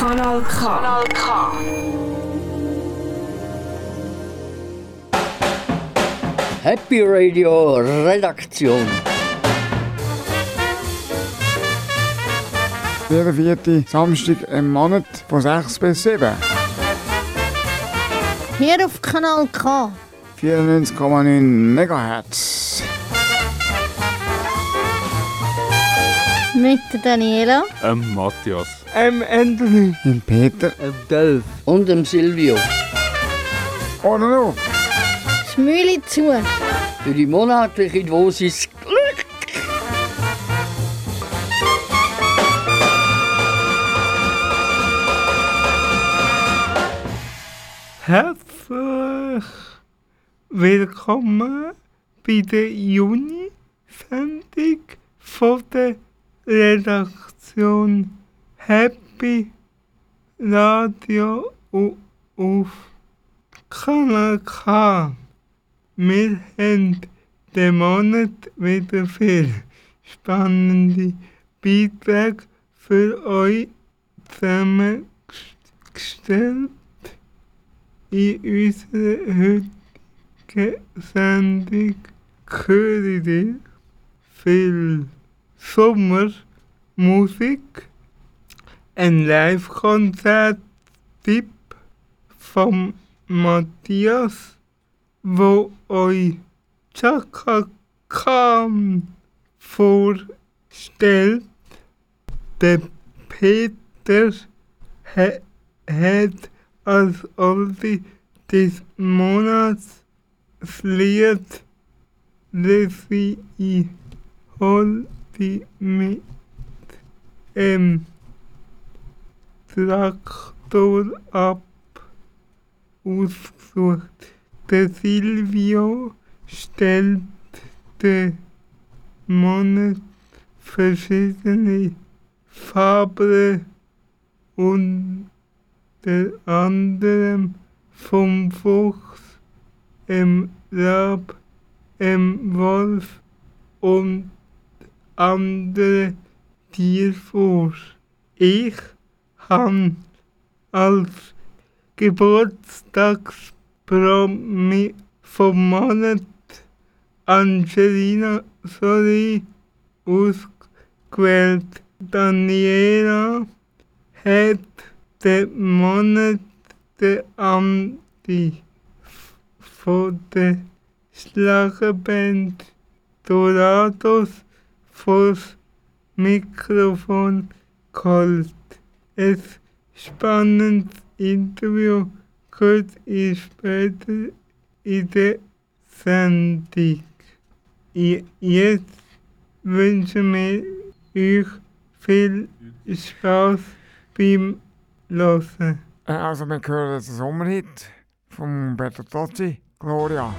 Kanal K. Kanal K. Happy Radio Redaktion. Jeden vierten Samstag im Monat von 6 bis 7. Hier auf Kanal K. 94,9 MHz. Mit der Daniela. Ähm, Matthias. Ähm, Anthony. Im Peter. Im Delf. Und dem Silvio. Oder noch? Schmüli zu. Für die monatliche Dosis Glück. Herzlich willkommen bei der Juni-Sendung von der Redaktion Happy Radio auf Kanal K. Wir haben den Monat wieder viel spannende Beiträge für euch zusammengestellt in unserer heutigen Sendung. Hören ihr viel Sommermusik, ein Live-Konzert-Tipp von Matthias, wo euch Chaka Khan vorstellt. Der Peter ha- hat als Oldie des Monats das Lied Lizzie ich hol die mit ähm, Traktor ab ausgesucht. Der Silvio stellt den Monat verschiedene Farben und der anderem vom Fuchs, im Rab, im Wolf und andere Tiere vor. Ich han als Geburtstagspromi vom Monat Angelina Soli ausgewählt. Daniela hat den Monat der Amti von der Schlagerband Dorados vors Mikrofon geholt. Ein spannendes Interview ihr später in der Sendung. Jetzt wünschen wir euch viel Spaß beim Hören. Also, wir hören einen Sommerhit von Gloria. Gloria,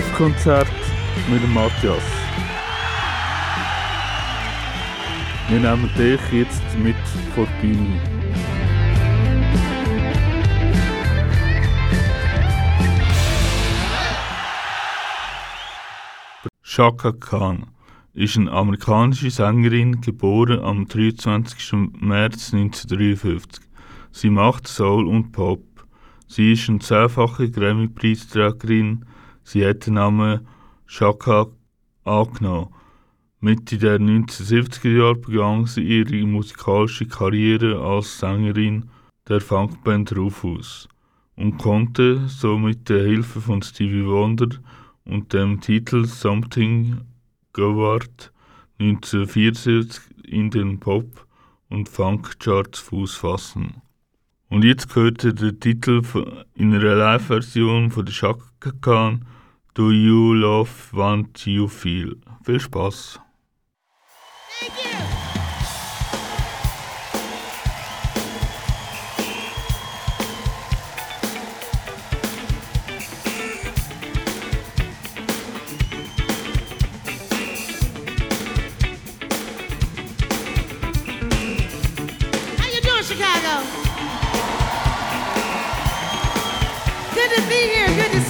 Live-Konzert mit Matthias. Wir nehmen dich jetzt mit vor die Bühne. Shaka Khan ist eine amerikanische Sängerin, geboren am 23. März 1953. Sie macht Soul und Pop. Sie ist eine zehnfache Grammy-Preisträgerin. Sie hat den Namen Shaka angenommen. Mitte der 1970er Jahre begann sie ihre musikalische Karriere als Sängerin der Funkband Rufus und konnte so mit der Hilfe von Stevie Wonder und dem Titel Something Govard 1974 in den Pop- und Funk-Charts Fuß fassen. Und jetzt gehört der Titel in einer Live-Version von der Chaka Khan Do You Love Want You Feel. Viel Spaß! Here. Good to see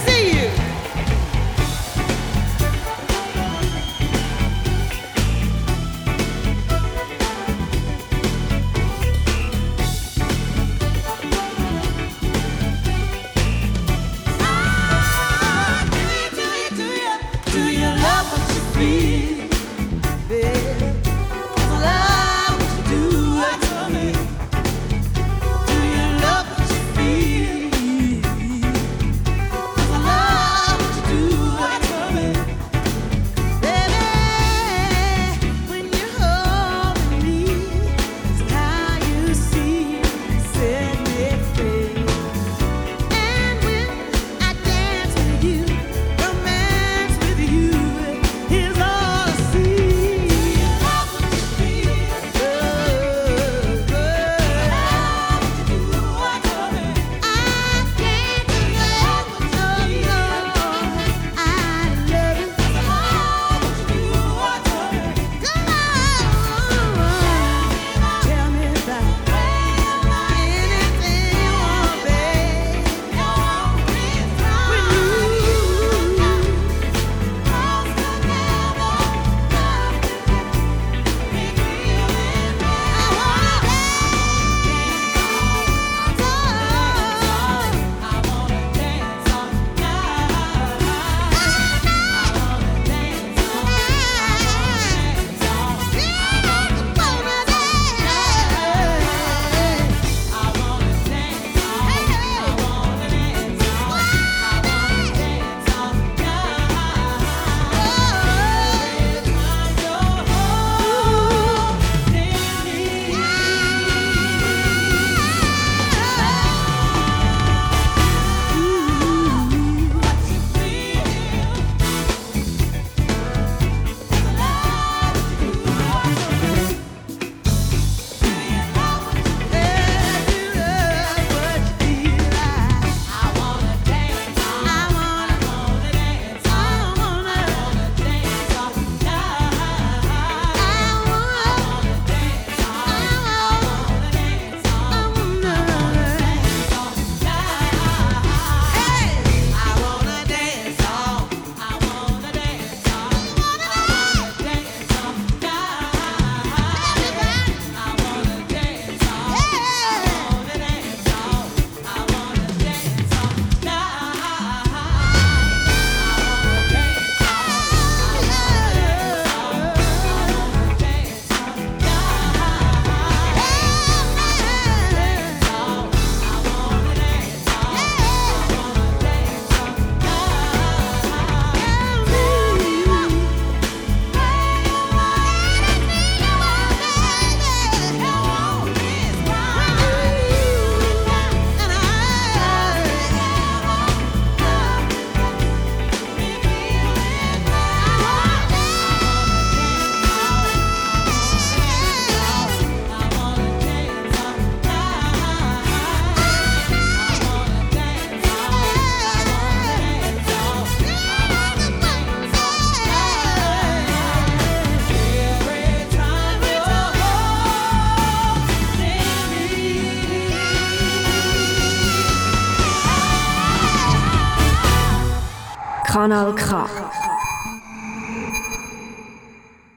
Kanal K.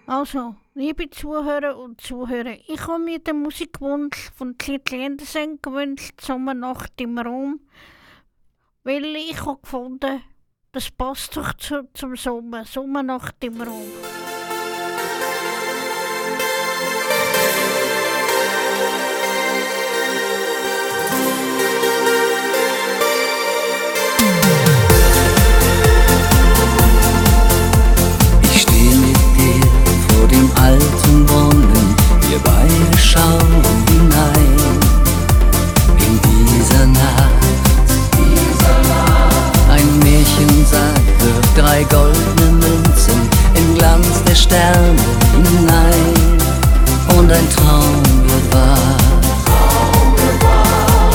Also, liebe Zuhörer und Zuhörer, ich habe mir den Musikwunsch von Little Anderson gewünscht, Sommernacht im Raum, weil ich habe gefunden, das passt doch zu, zum Sommer, Sommernacht im Raum. Alten Brunnen, wir beide schauen hinein in dieser Nacht. Ein Märchen sagt, wirft drei goldene Münzen im Glanz der Sterne hinein und ein Traum wird wahr.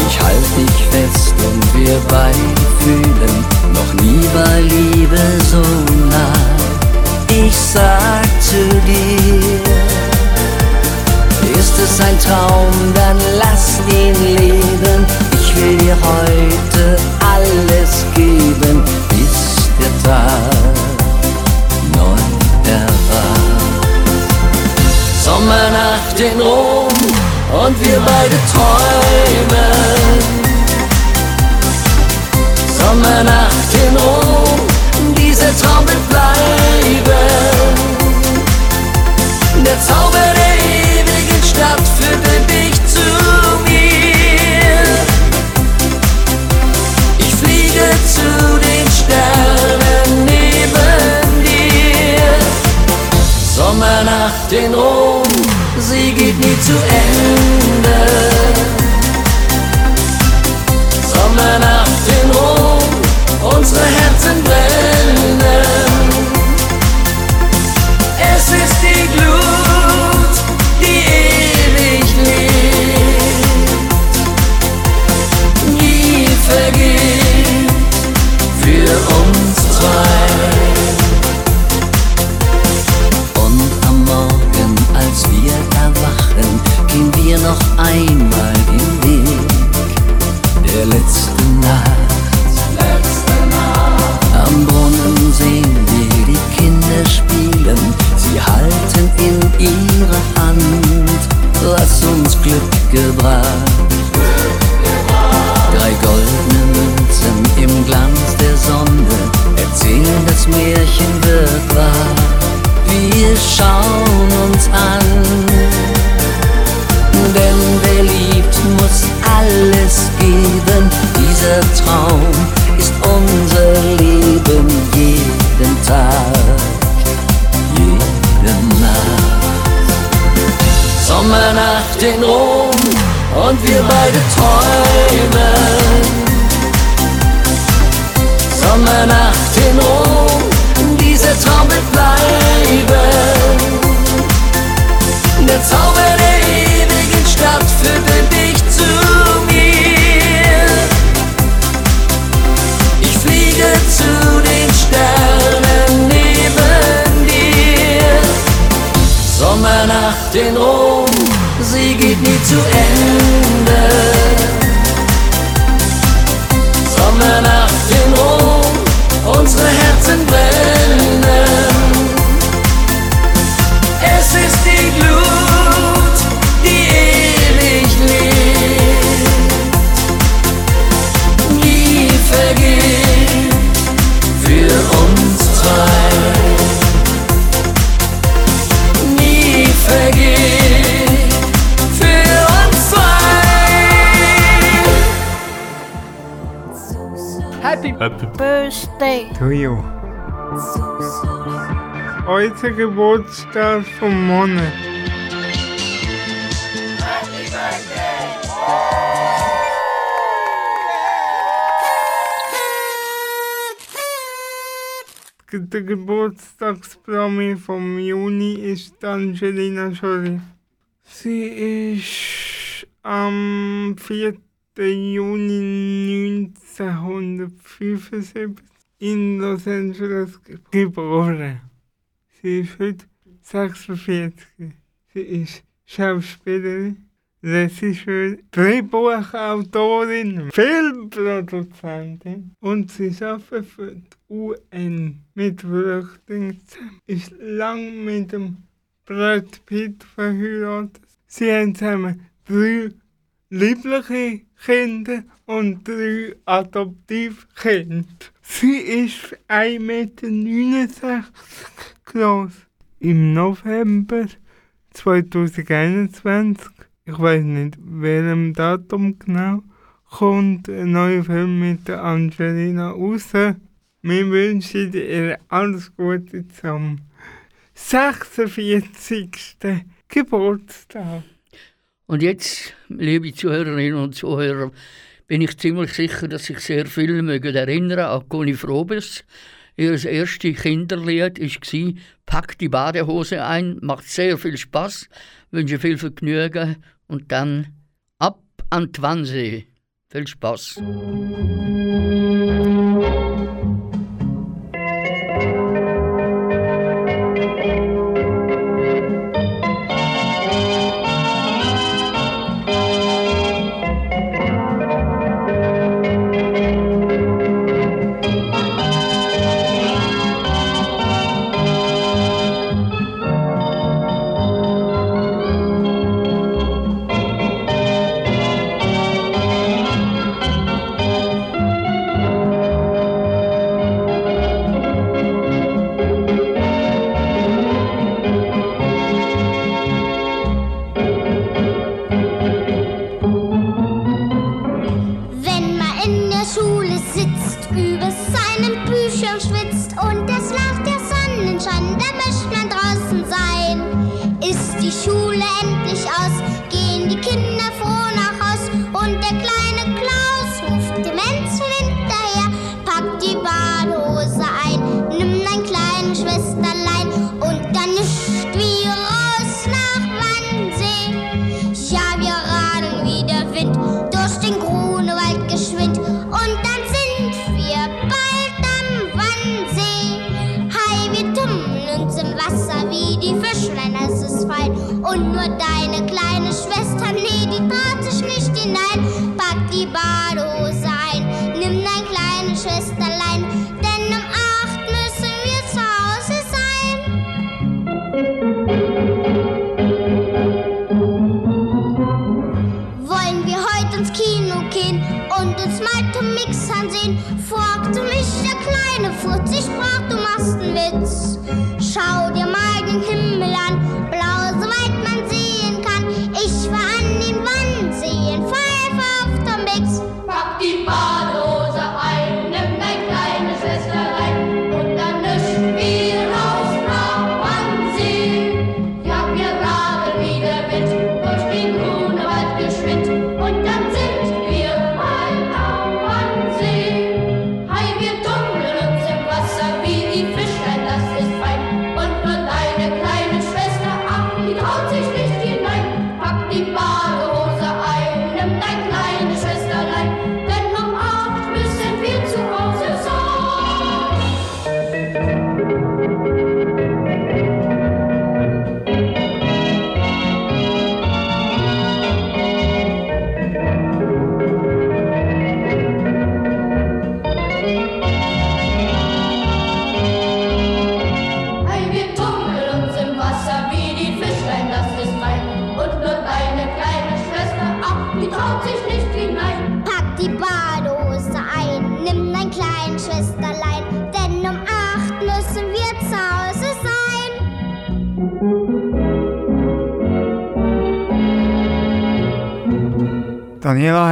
Ich halt dich fest und wir beide fühlen, noch nie war Liebe so nah. Ich sag zu dir, ist es ein Traum, dann lass ihn leben. Ich will dir heute alles geben, bis der Tag neu erwacht. Sommernacht in Rom und wir beide träumen. Sommernacht in Rom, Sommernacht in Rom, sie geht nie zu Ende. You. Heute Geburtstag vom Monat. Der Geburtstagspromi vom Juni ist Angelina Jolie. Sie ist am 4. Juni 1975 in Los Angeles ge- geboren. Sie ist heute 46. Sie ist Schauspielerin, Regisseur, Drehbuchautorin, Filmproduzentin und sie arbeitet für die UN mit Flüchtlingen. Ist lang mit dem Brad Pitt verheiratet. Sie haben zusammen drei liebliche Kinder und drei Adoptivkinder. Sie ist 1,69 Meter groß. Im November 2021, ich weiß nicht welchem Datum genau, kommt ein neuer Film mit Angelina raus. Wir wünschen ihr alles Gute zum 46. Geburtstag. Und jetzt, liebe Zuhörerinnen und Zuhörer, bin ich ziemlich sicher, dass sich sehr viele mögen erinnern an Conny Frobes. Ihr erstes Kinderlied war «Pack die Badehose ein», macht sehr viel Spaß, wünsche viel Vergnügen und dann ab an die Wannsee. Viel Spaß.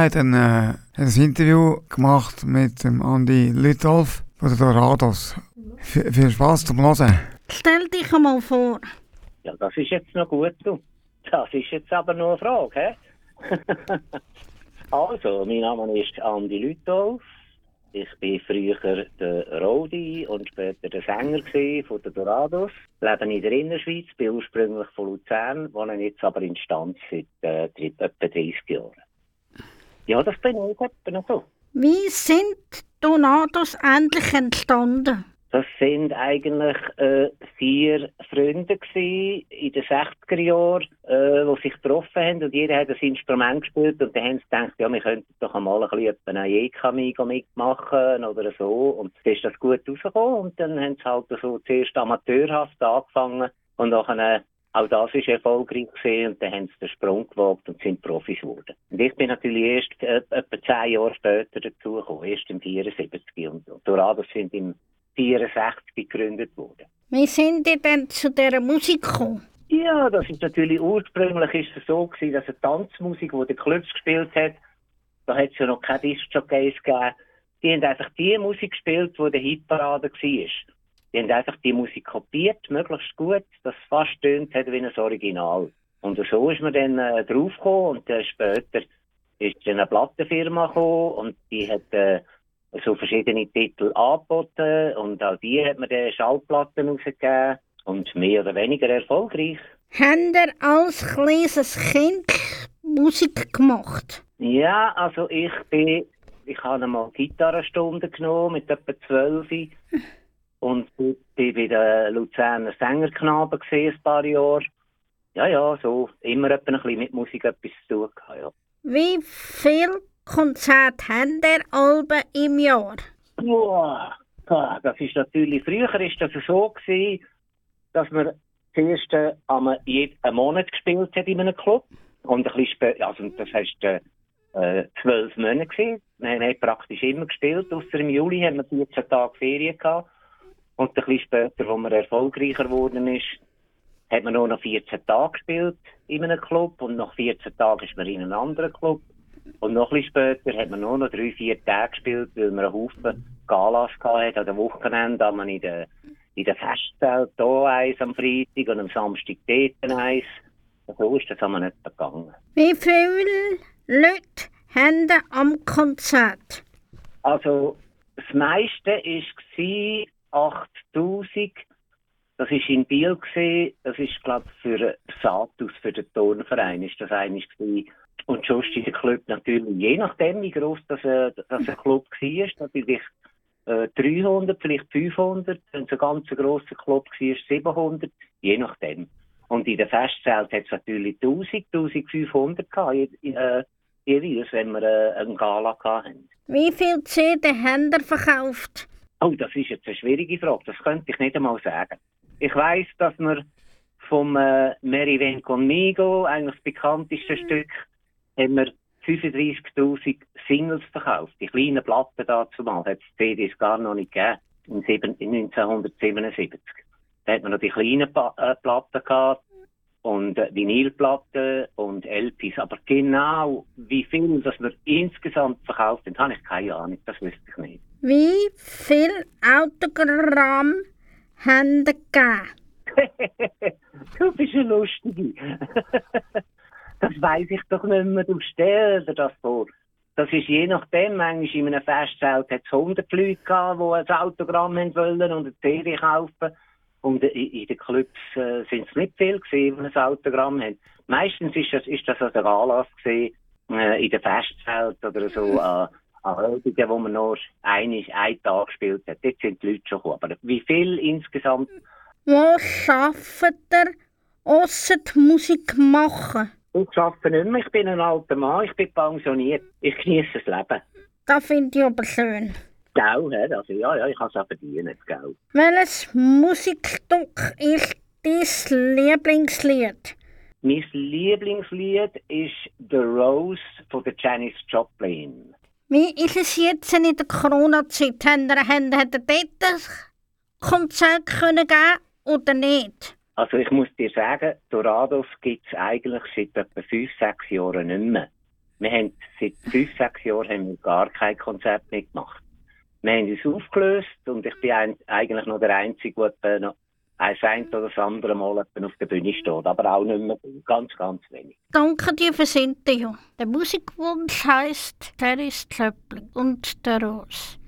Hat ein, äh, ein Interview gemacht mit dem Andi Lütolf von der Dorados. F viel Spaß zum Hören. Stell dich einmal vor. Ja, das ist jetzt noch gut, du. Das ist jetzt aber noch eine Frage, hä? also, mein Name ist Andi Lütolf. Ich bin früher der Rodi und später der Sänger von den Dorados. Lebe in der Innerschweiz, bin ursprünglich von Luzern, wohne jetzt aber in Stanz seit äh, etwa 30 Jahren. Ja, das bin ich. Etwa noch so. Wie sind Donados endlich entstanden? Das sind eigentlich äh, vier Freunde gewesen in den 60er Jahren, äh, die sich getroffen haben. Und jeder hat ein Instrument gespielt. Und dann haben sie gedacht, ja, wir könnten doch einmal ein bisschen eine Jekamigo mitmachen oder so. Und dann ist das gut rausgekommen. Und dann haben sie halt so zuerst amateurhaft angefangen und nachher auch das ist erfolgreich gewesen und dann haben sie den Sprung gewagt und sind Profis geworden. Und ich bin natürlich erst äh, etwa zehn Jahre später dazugekommen, erst im 74 und so. Dorados sind im 64 gegründet worden. Wie sind ihr denn zu dieser Musik gekommen? Ja, das ist natürlich ursprünglich ist es so gewesen, dass eine Tanzmusik, die der Clubs gespielt hat, da hat es ja noch keine Disc-Jockeys gegeben, die haben einfach die Musik gespielt, die der Hitparade war. Die haben einfach die Musik kopiert, möglichst gut, dass es fast tönt hat wie ein Original. Und so ist man dann äh, draufgekommen und äh, später ist dann eine Plattenfirma gekommen und die hat äh, so verschiedene Titel angeboten und auch die hat man dann Schallplatten rausgegeben und mehr oder weniger erfolgreich. Habt ihr als kleines Kind Musik gemacht? Ja, also ich bin, ich habe einmal Gitarrenstunden genommen mit etwa zwölf und bin bei den Luzerner Sängerknaben gesehen, ein paar Jahre. Ja, ja, so immer ein bisschen mit Musik etwas zu tun ja. Wie viel Konzerte habt ihr Alben im Jahr? Boah, ah, das ist natürlich, früher ist das so gewesen, dass man zuerst äh, jeden Monat gespielt hat in einem Club. Und ein bisschen später, also das heißt äh, äh, zwölf Monate gewesen. Wir haben praktisch immer gespielt, außer im Juli haben wir 14 Tage Ferien gehabt. Und ein bisschen später, wo man erfolgreicher geworden ist, hat man nur noch 14 Tage gespielt in einem Club und nach 14 Tagen ist man in einem anderen Club. Und noch ein bisschen später hat man nur noch drei, vier Tage gespielt, weil man einen Haufen Galas hatte an den Wochenenden, da man in der, in der Festzelt hier eins am Freitag und am Samstag dort eins. So ist das einmal nicht gegangen. Wie viele Leute haben am Konzert? Also, das meiste war 8000. Das war in Biel. Das ist, glaube für Satus, für den Turnverein, ist das eigentlich gewesen. Und sonst in der Club natürlich, je nachdem, wie gross das, äh, das ein Club war, natürlich äh, 300, vielleicht 500. Wenn es ein ganz grosser Club war, 700, je nachdem. Und in der Festzelt hat es natürlich 1000, 1500 gehabt, äh, jeweils, wenn wir äh, einen Gala hatten. Wie viele CD ihr verkauft? Oh, das ist jetzt eine schwierige Frage. Das könnte ich nicht einmal sagen. Ich weiß, dass wir vom äh, Mary Ven Conmigo, eigentlich das bekannteste Stück, haben wir 35.000 Singles verkauft. Die kleinen Platten dazu mal, hat es CDs gar noch nicht gegeben, in sieben- in 1977. Da hat man noch die kleinen pa äh, Platten gehabt und äh, Vinylplatten und LPs. Aber genau wie viel das wir insgesamt verkauft haben, habe ich keine Ahnung. Das wüsste ich nicht. Wie viel Autogramm haben ihr gegeben? du bist eine Lustige. das weiß ich doch nicht mehr. Du stell dir das vor. Das ist je nachdem, manchmal in einem Festzelt hat es 100 Leute gehabt, die ein Autogramm haben wollen und eine CD kaufen. Und in, den Clubs äh, sind es nicht viel gewesen, die ein Autogramm haben. Meistens ist das, ist das also der Anlass gewesen, äh, in den Festzelt oder so an an Hölbigen, wo man nur einen, einen Tag gespielt hat. Dort sind die Leute schon gekommen. Aber wie viel insgesamt Wo arbeitet ihr, ausser die Musik machen? Ich arbeite nicht mehr. Ich bin ein alter Mann. Ich bin pensioniert. Ich genieße das Leben. Das finde ich aber schön. Gell, hä? also ja, ja, ich kann es auch verdienen, gell. Welches Musikstück ist dein Lieblingslied? Mein Lieblingslied ist The Rose von der Janis Joplin. Wie ist es jetzt in der Corona-Zeit? Haben ihr, dort ein Konzert können oder nicht? Also ich muss dir sagen, Dorados gibt es eigentlich seit etwa fünf, sechs Jahren nicht mehr. Wir haben seit fünf, sechs Jahren haben wir gar kein Konzert mehr gemacht. Wir haben uns aufgelöst und ich bin eigentlich noch der Einzige, der noch ein ein oder das andere Mal auf der Bühne steht. Aber auch nicht mehr ganz, ganz wenig. Danke dir fürs Interview. Der Musikwunsch heisst Terry's Klöppling und der Rose.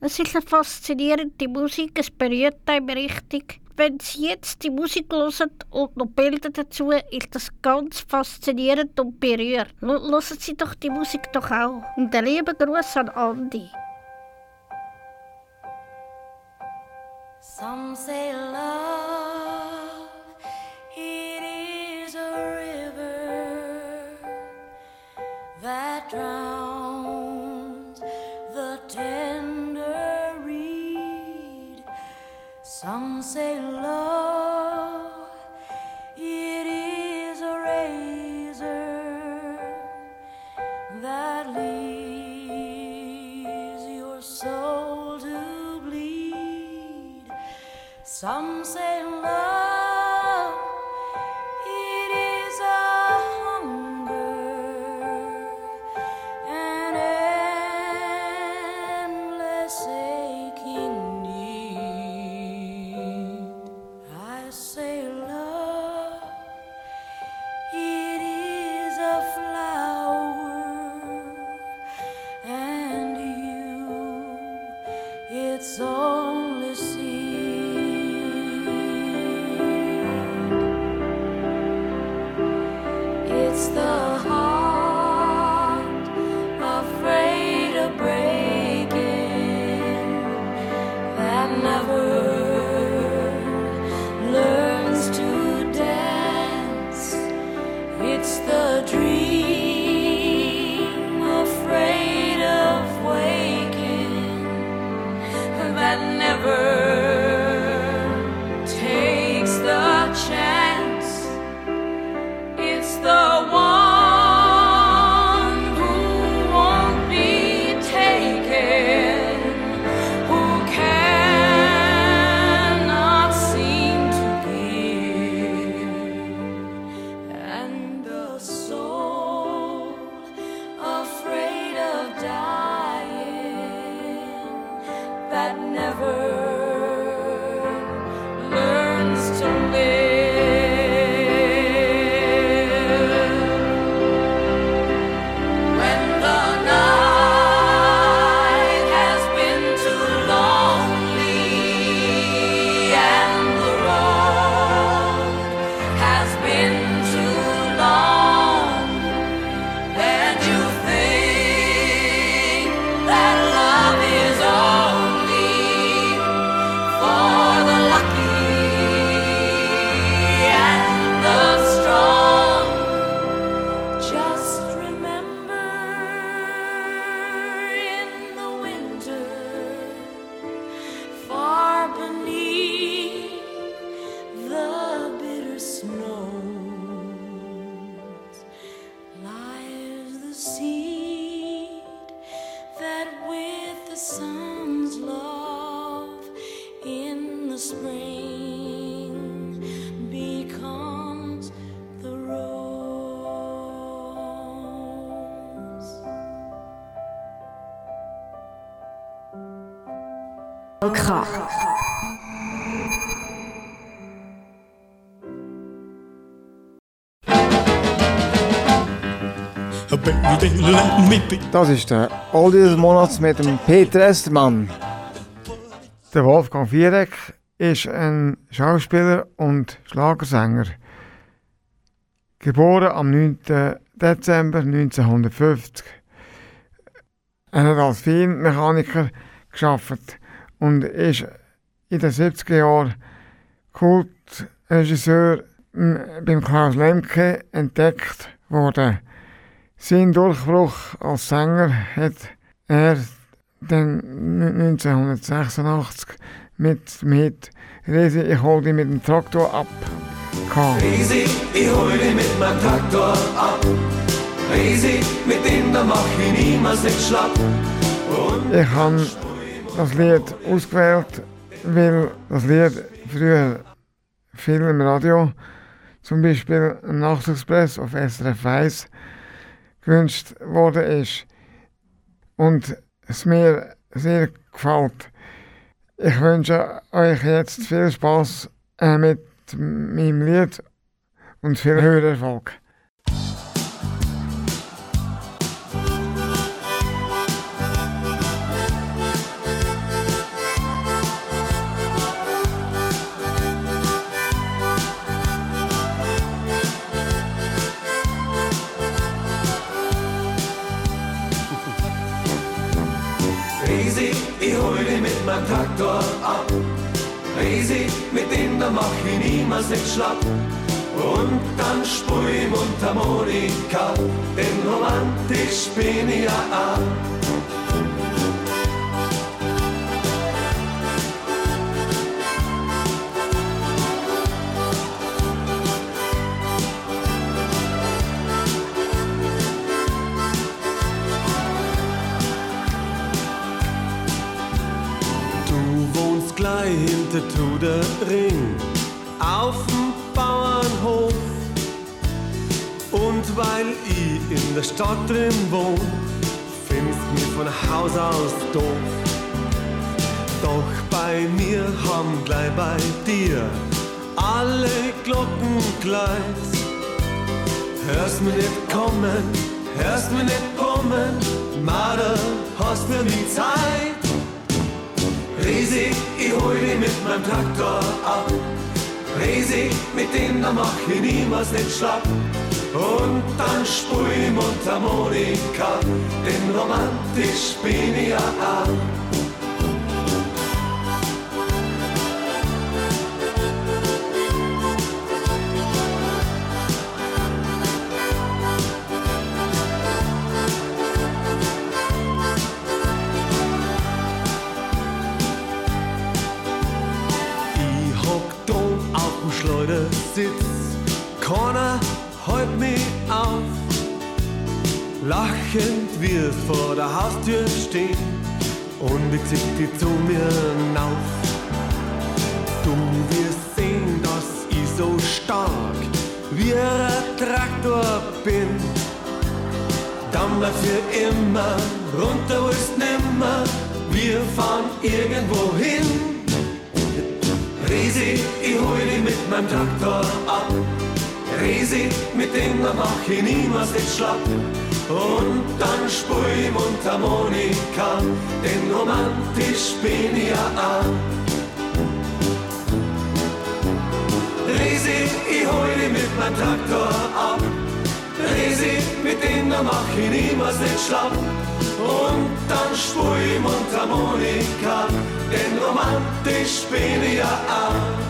Es ist eine faszinierende Musik, es berührt einem richtig. Wenn Sie jetzt die Musik hören und noch Bilder dazu, ist das ganz faszinierend und berührt. Hören Sie doch die Musik doch auch. Und einen lieben Gruß an Andi. Some say love, it is a river that drowns the tender reed. Some say love. Some say Das ist der Oldie des Monats mit dem Peter Estermann. Der Wolfgang Viereck ist ein Schauspieler und Schlagersänger. Geboren am 9. Dezember 1950. Er hat als Filmmechaniker geschafft und ist in den 70er Jahren Kultregisseur m, beim Klaus Lemke entdeckt worden. Sein Durchbruch als Sänger hat er dann 1986 mit dem Hit Resi, ich hol dich mit dem Traktor ab. gehabt. Riesi, ich hol dich mit meinem Traktor ab. Riesi, mit dem da mach ich niemals nicht schlapp. Und Ich habe das Lied ausgewählt, weil das Lied früher viel im Radio, zum Beispiel im Nachtexpress auf SRF 1, gewünscht worden ist. Und es mir sehr gefällt. Ich wünsche euch jetzt viel Spaß äh, mit meinem Lied und viel Hörerfolg. Nicht schlapp. Und dann spui Mundharmonika, denn romantisch bin ich ja auch. Du wohnst gleich hinter Ring weil ich in der Stadt drin wohn, findest mich von Haus aus doof. Doch bei mir haben gleich bei dir alle Glocken gleich. Hörst mir nicht kommen, hörst mir nicht kommen, Marder, hast für mich Zeit? Riesig, ich hol dich mit meinem Traktor ab. Riesig, mit dem da mach ich niemals nicht schlapp. Und dann spul ich Mundharmonika, denn romantisch bin ich ja auch. Lachend wirst vor der Haustür stehen und ich zieh dich zu mir hinauf. Du wirst sehen, dass ich so stark wie ein Traktor bin. Dann bleib für immer, runter willst nimmer, wir fahren irgendwo hin. Riesig, ich hol dich mit meinem Traktor ab. Riesig, mit dem mach ich niemals nicht schlapp. Und dann spul ich Mundharmonika, denn romantisch bin ich ja auch. Riesig, ich hol dich mit meinem Traktor ab. Riesig, mit dem da mach ich niemals nicht schlapp. Und dann spul ich Mundharmonika, denn romantisch bin ich ja auch.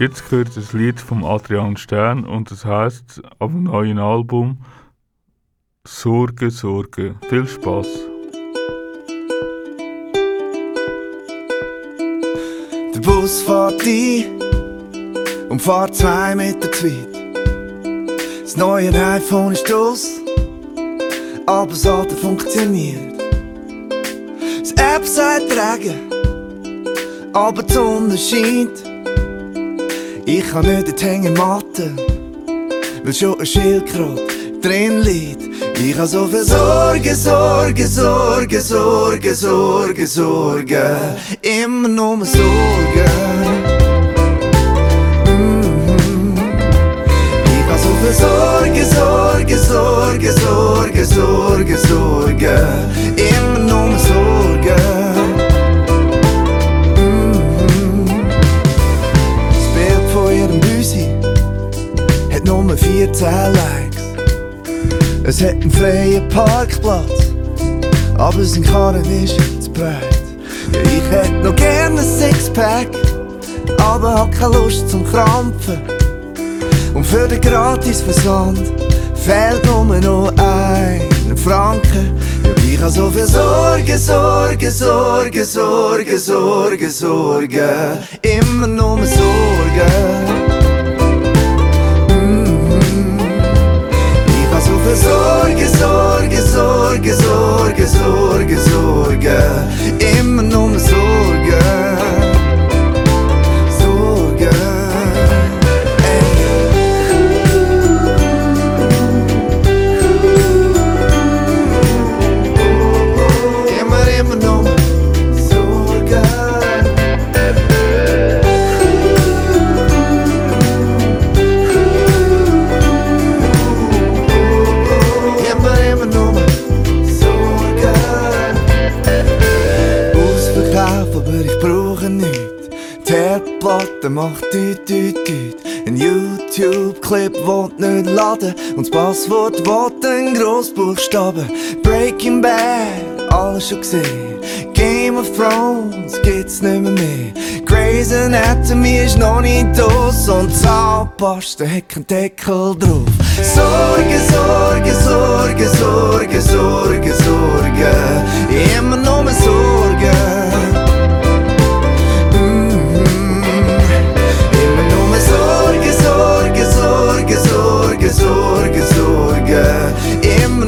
Jetzt gehört das Lied vom Adrian Stern und es heißt auf dem neuen Album Sorge, Sorge. Viel Spaß. Der Bus fährt ein und fährt zwei Meter zu weit. Das neue iPhone ist aus, aber das alte funktioniert. Das App sagt Regen, aber die Sonne scheint. Ich kann nicht in die Hängematte, weil schon ein Schildkröte drin liegt. Ich habe so viel Sorge, Sorge, Sorge, Sorge, Sorge, Sorge. Immer nur Sorge. Mhm. Sorge, Sorge, Sorge, Sorge, Sorge, Sorge. Immer nur Sorge. Nur 14 Likes. Es hat einen freien Parkplatz, aber sein Karren ist zu breit. Ja, ich hätte noch gerne ein Sixpack, aber hab keine Lust zum Krampfen. Und für den Gratisversand fehlt nur noch ein Franken. Ja, ich hab so viel Sorge, Sorge, Sorge, Sorge, Sorge, Sorge. Immer nur Sorge. Sorge, Sorge, Sorge, Sorge, Sorge, Sorge. Immer nur Sorge. Das Passwort will ein Grossbuchstaben. Breaking Bad, alles schon gesehen. Game of Thrones gibt's nicht mehr mehr. Grey's Anatomy ist noch nicht aus und Zahnpasta hat keinen Deckel drauf. Sorge, Sorge, Sorge, Sorge, Sorge, Sorge. Immer nur Sorge. Sorge, Sorge. Immer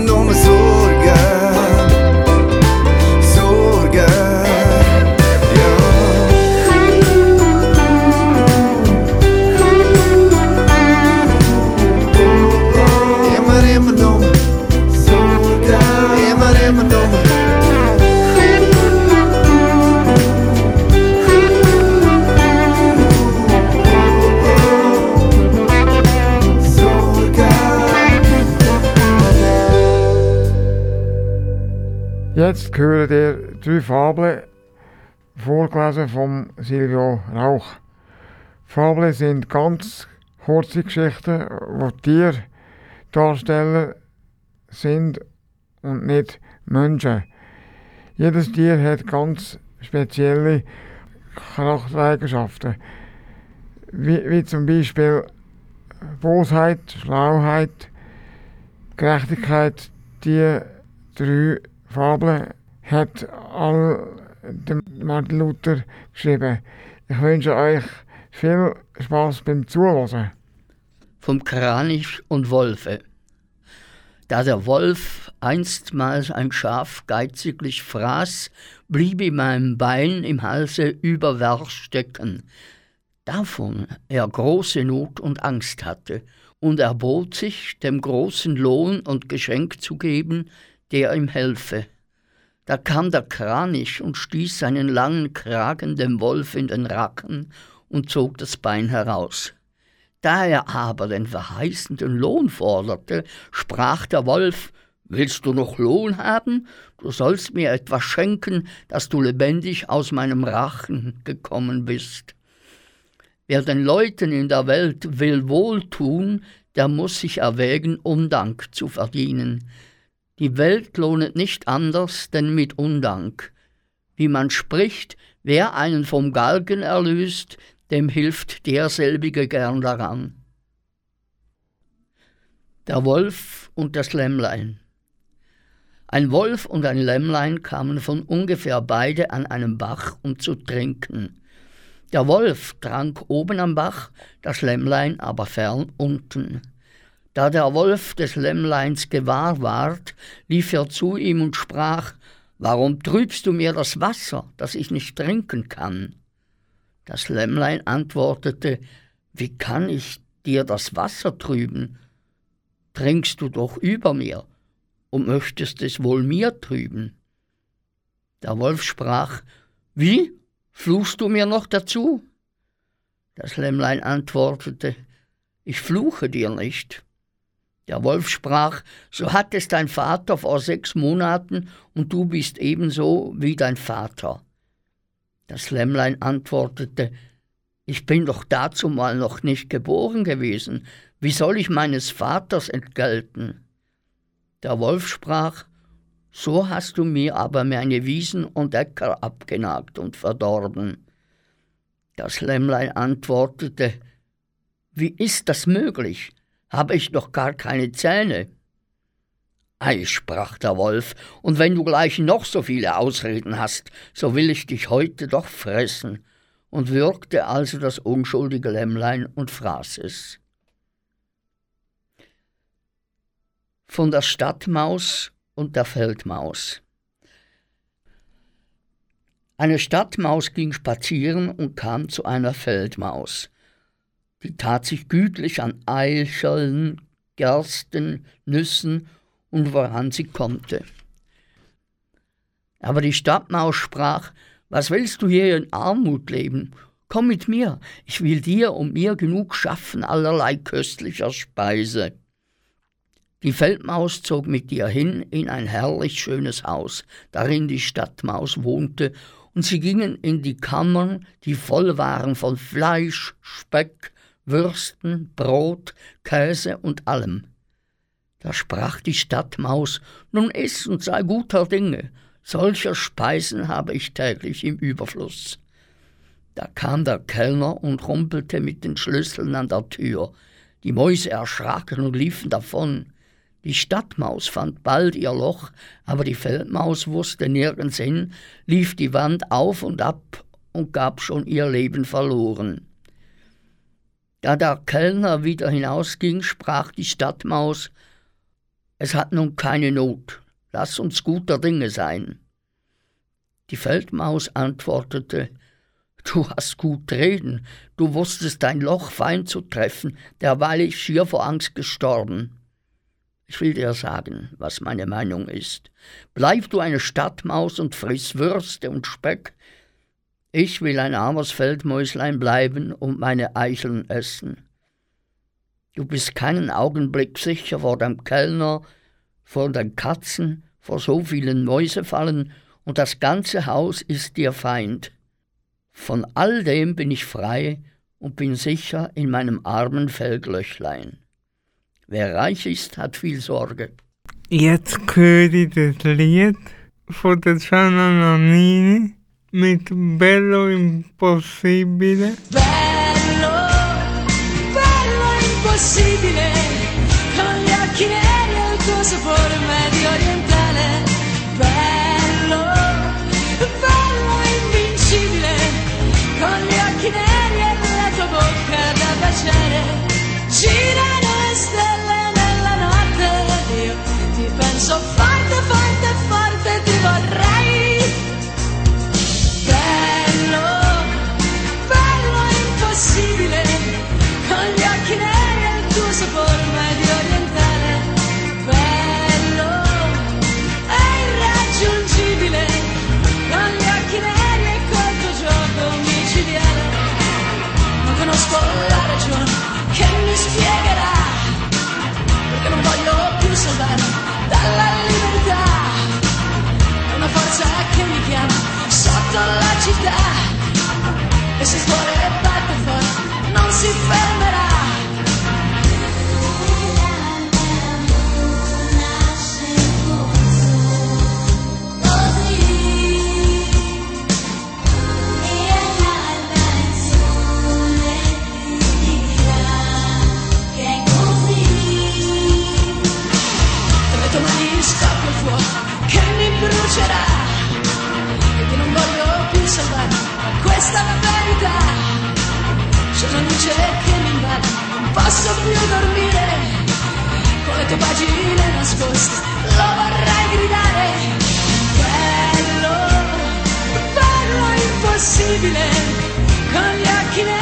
Jetzt hören ihr drei Fabeln, vorgelesen von Silvio Rauch. Fabeln sind ganz kurze Geschichten, wo Tierdarsteller sind und nicht Menschen. Jedes Tier hat ganz spezielle Charaktereigenschaften, wie, wie zum Beispiel Bosheit, Schlauheit, Gerechtigkeit. Die drei Fabeln hat all der Martin Luther geschrieben. Ich wünsche euch viel Spaß beim Zuhören. vom Kranich und Wolfe. Da der Wolf einstmals ein Schaf geiziglich fraß, blieb ihm ein Bein im Halse über Werch stecken. Davon er große Not und Angst hatte, und erbot sich, dem großen Lohn und Geschenk zu geben, der ihm helfe. Da kam der Kranich und stieß seinen langen Kragen dem Wolf in den Racken und zog das Bein heraus. Da er aber den verheißenden Lohn forderte, sprach der Wolf, Willst du noch Lohn haben? Du sollst mir etwas schenken, dass du lebendig aus meinem Rachen gekommen bist. Wer den Leuten in der Welt will wohltun, der muss sich erwägen, Undank zu verdienen. Die Welt lohnet nicht anders denn mit Undank. Wie man spricht, wer einen vom Galgen erlöst, dem hilft derselbige gern daran. Der Wolf und das Lämmlein. Ein Wolf und ein Lämmlein kamen von ungefähr beide an einem Bach, um zu trinken. Der Wolf trank oben am Bach, das Lämmlein aber fern unten. Da der Wolf des Lämmleins gewahr ward, lief er zu ihm und sprach, Warum trübst du mir das Wasser, das ich nicht trinken kann? Das Lämmlein antwortete, Wie kann ich dir das Wasser trüben? Trinkst du doch über mir und möchtest es wohl mir trüben? Der Wolf sprach, Wie? Fluchst du mir noch dazu? Das Lämmlein antwortete, Ich fluche dir nicht. Der Wolf sprach, so hat es dein Vater vor sechs Monaten, und du bist ebenso wie dein Vater. Das Lämmlein antwortete, ich bin doch dazu mal noch nicht geboren gewesen, wie soll ich meines Vaters entgelten? Der Wolf sprach, so hast du mir aber meine Wiesen und Äcker abgenagt und verdorben. Das Lämmlein antwortete, wie ist das möglich? Habe ich doch gar keine Zähne. Ei, sprach der Wolf, und wenn du gleich noch so viele Ausreden hast, so will ich dich heute doch fressen, und würgte also das unschuldige Lämmlein und fraß es. Von der Stadtmaus und der Feldmaus. Eine Stadtmaus ging spazieren und kam zu einer Feldmaus. Die tat sich gütlich an Eicheln, Gersten, Nüssen und woran sie konnte. Aber die Stadtmaus sprach, was willst du hier in Armut leben? Komm mit mir, ich will dir und mir genug schaffen allerlei köstlicher Speise. Die Feldmaus zog mit ihr hin in ein herrlich schönes Haus, darin die Stadtmaus wohnte und sie gingen in die Kammern, die voll waren von Fleisch, Speck, Würsten, Brot, Käse und allem. Da sprach die Stadtmaus, nun iss und sei guter Dinge, solcher Speisen habe ich täglich im Überfluss. Da kam der Kellner und rumpelte mit den Schlüsseln an der Tür. Die Mäuse erschraken und liefen davon. Die Stadtmaus fand bald ihr Loch, aber die Feldmaus wusste nirgends hin, lief die Wand auf und ab und gab schon ihr Leben verloren. Da der Kellner wieder hinausging, sprach die Stadtmaus Es hat nun keine Not, lass uns guter Dinge sein. Die Feldmaus antwortete Du hast gut reden, du wusstest dein Loch fein zu treffen, derweil ich schier vor Angst gestorben. Ich will dir sagen, was meine Meinung ist. Bleib du eine Stadtmaus und friss Würste und Speck. Ich will ein armes Feldmäuslein bleiben und meine Eicheln essen. Du bist keinen Augenblick sicher vor dem Kellner, vor den Katzen, vor so vielen Mäusefallen, und das ganze Haus ist dir Feind. Von all dem bin ich frei und bin sicher in meinem armen Felglöchlein. Wer reich ist, hat viel Sorge. Jetzt höre ich das Lied von der Gianna Bello Impossibile. Bello, bello impossibile, con gli occhi neri e il tuo sapore medio orientale. Bello, bello invincibile, con gli occhi neri e la tua bocca da baciare. Girano tutta la città e si scorre e parte fuori, non si ferma. Posso più dormire, con le tue pagine nascoste, lo vorrei gridare. Bello, bello impossibile, con gli occhi neri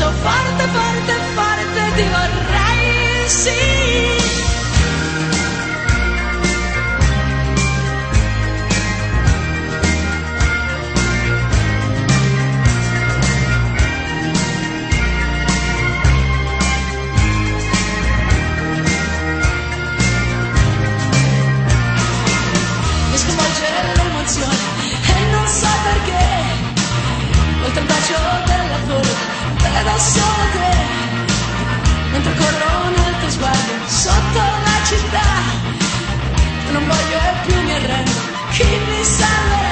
penso forte, forte, forte, ti vorrei, sì. mentre corro nel tuo sguardo sotto la città. Non voglio più mi arrendo chi mi salverà?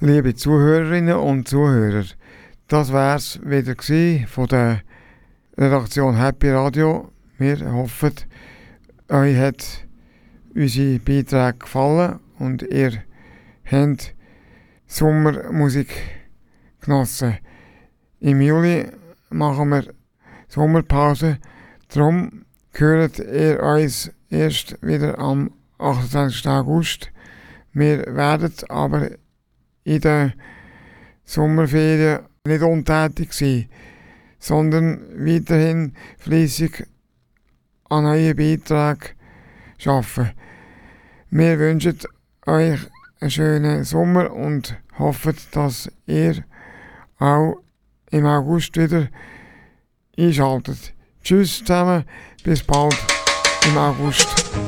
Liebe Zuhörerinnen und Zuhörer, das wär's wieder gewesen von der Redaktion Happy Radio. Wir hoffen, euch hat unsere Beiträge gefallen und ihr habt Sommermusik genossen. Im Juli machen wir Sommerpause, darum hört ihr uns erst wieder am 28. August. Wir werden aber in der Sommerferien nicht untätig sein, sondern weiterhin fleissig an neuen Beiträgen arbeiten. Wir wünschen euch einen schönen Sommer und hoffen, dass ihr auch im August wieder einschaltet. Tschüss zusammen, bis bald im August.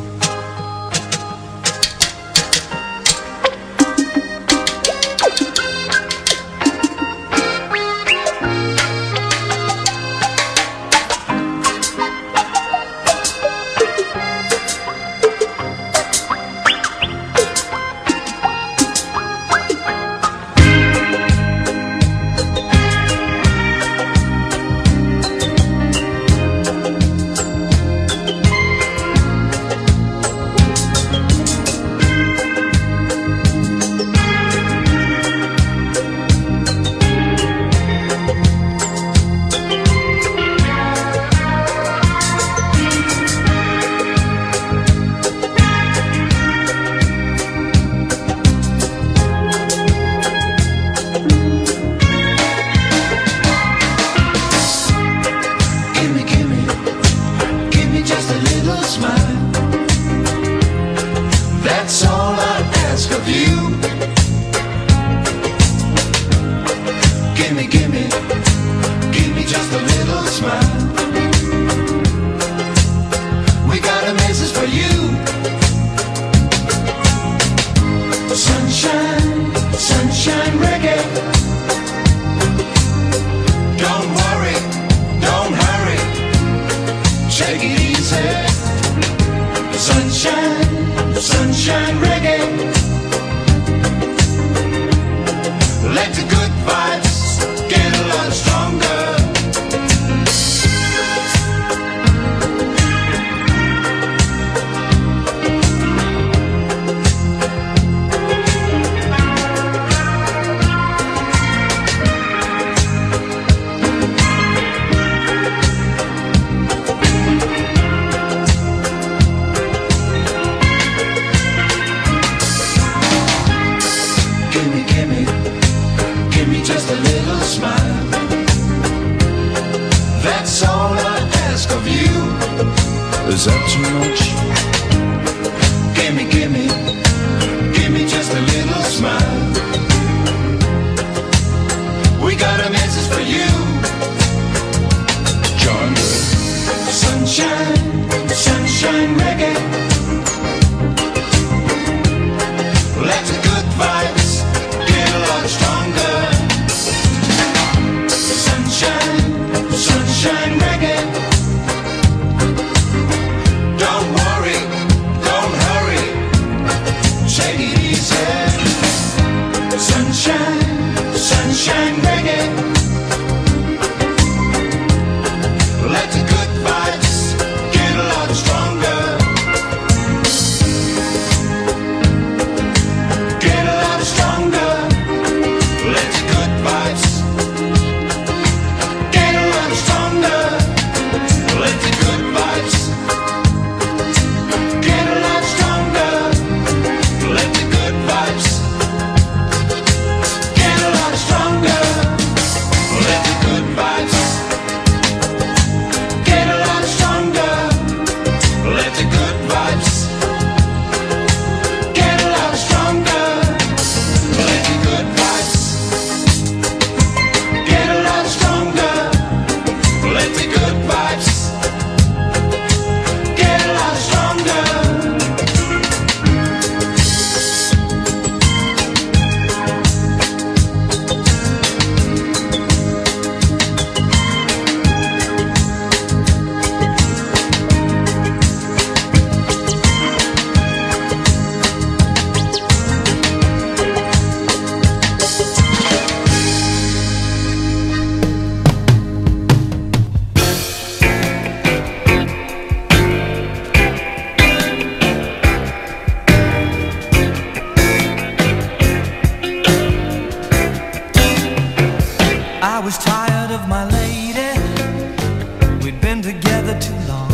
too long.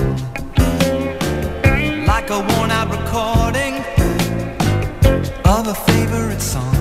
Like a worn out recording of a favorite song.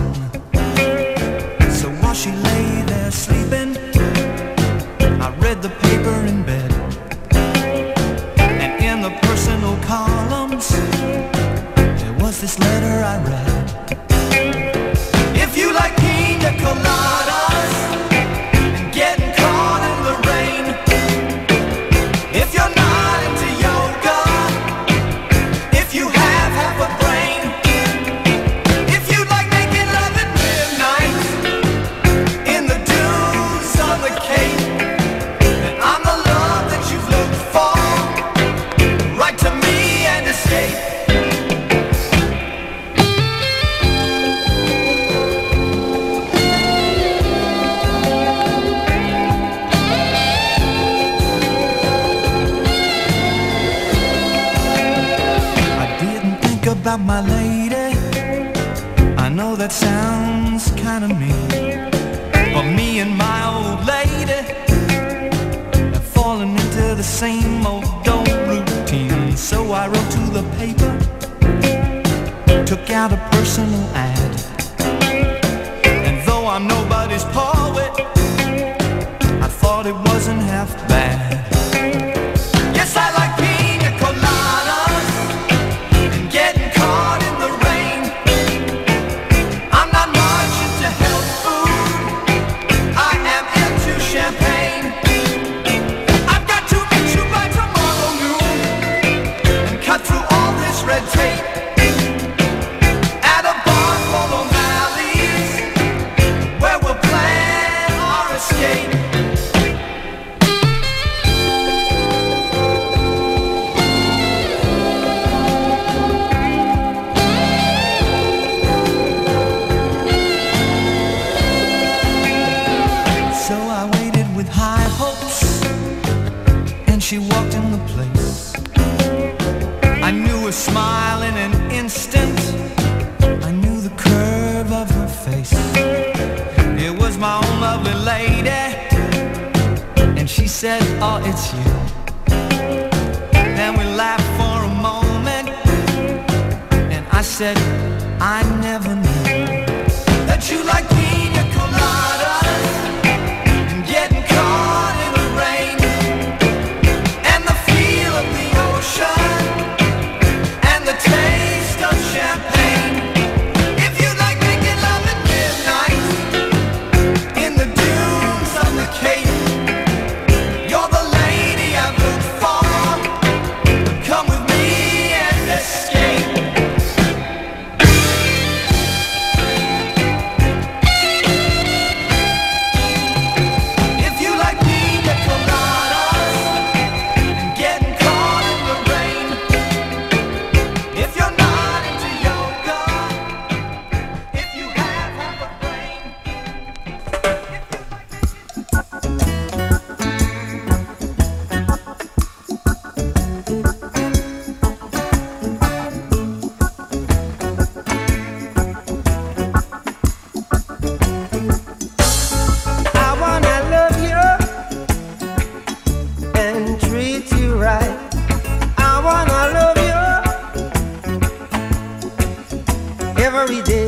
I wanna love you every day.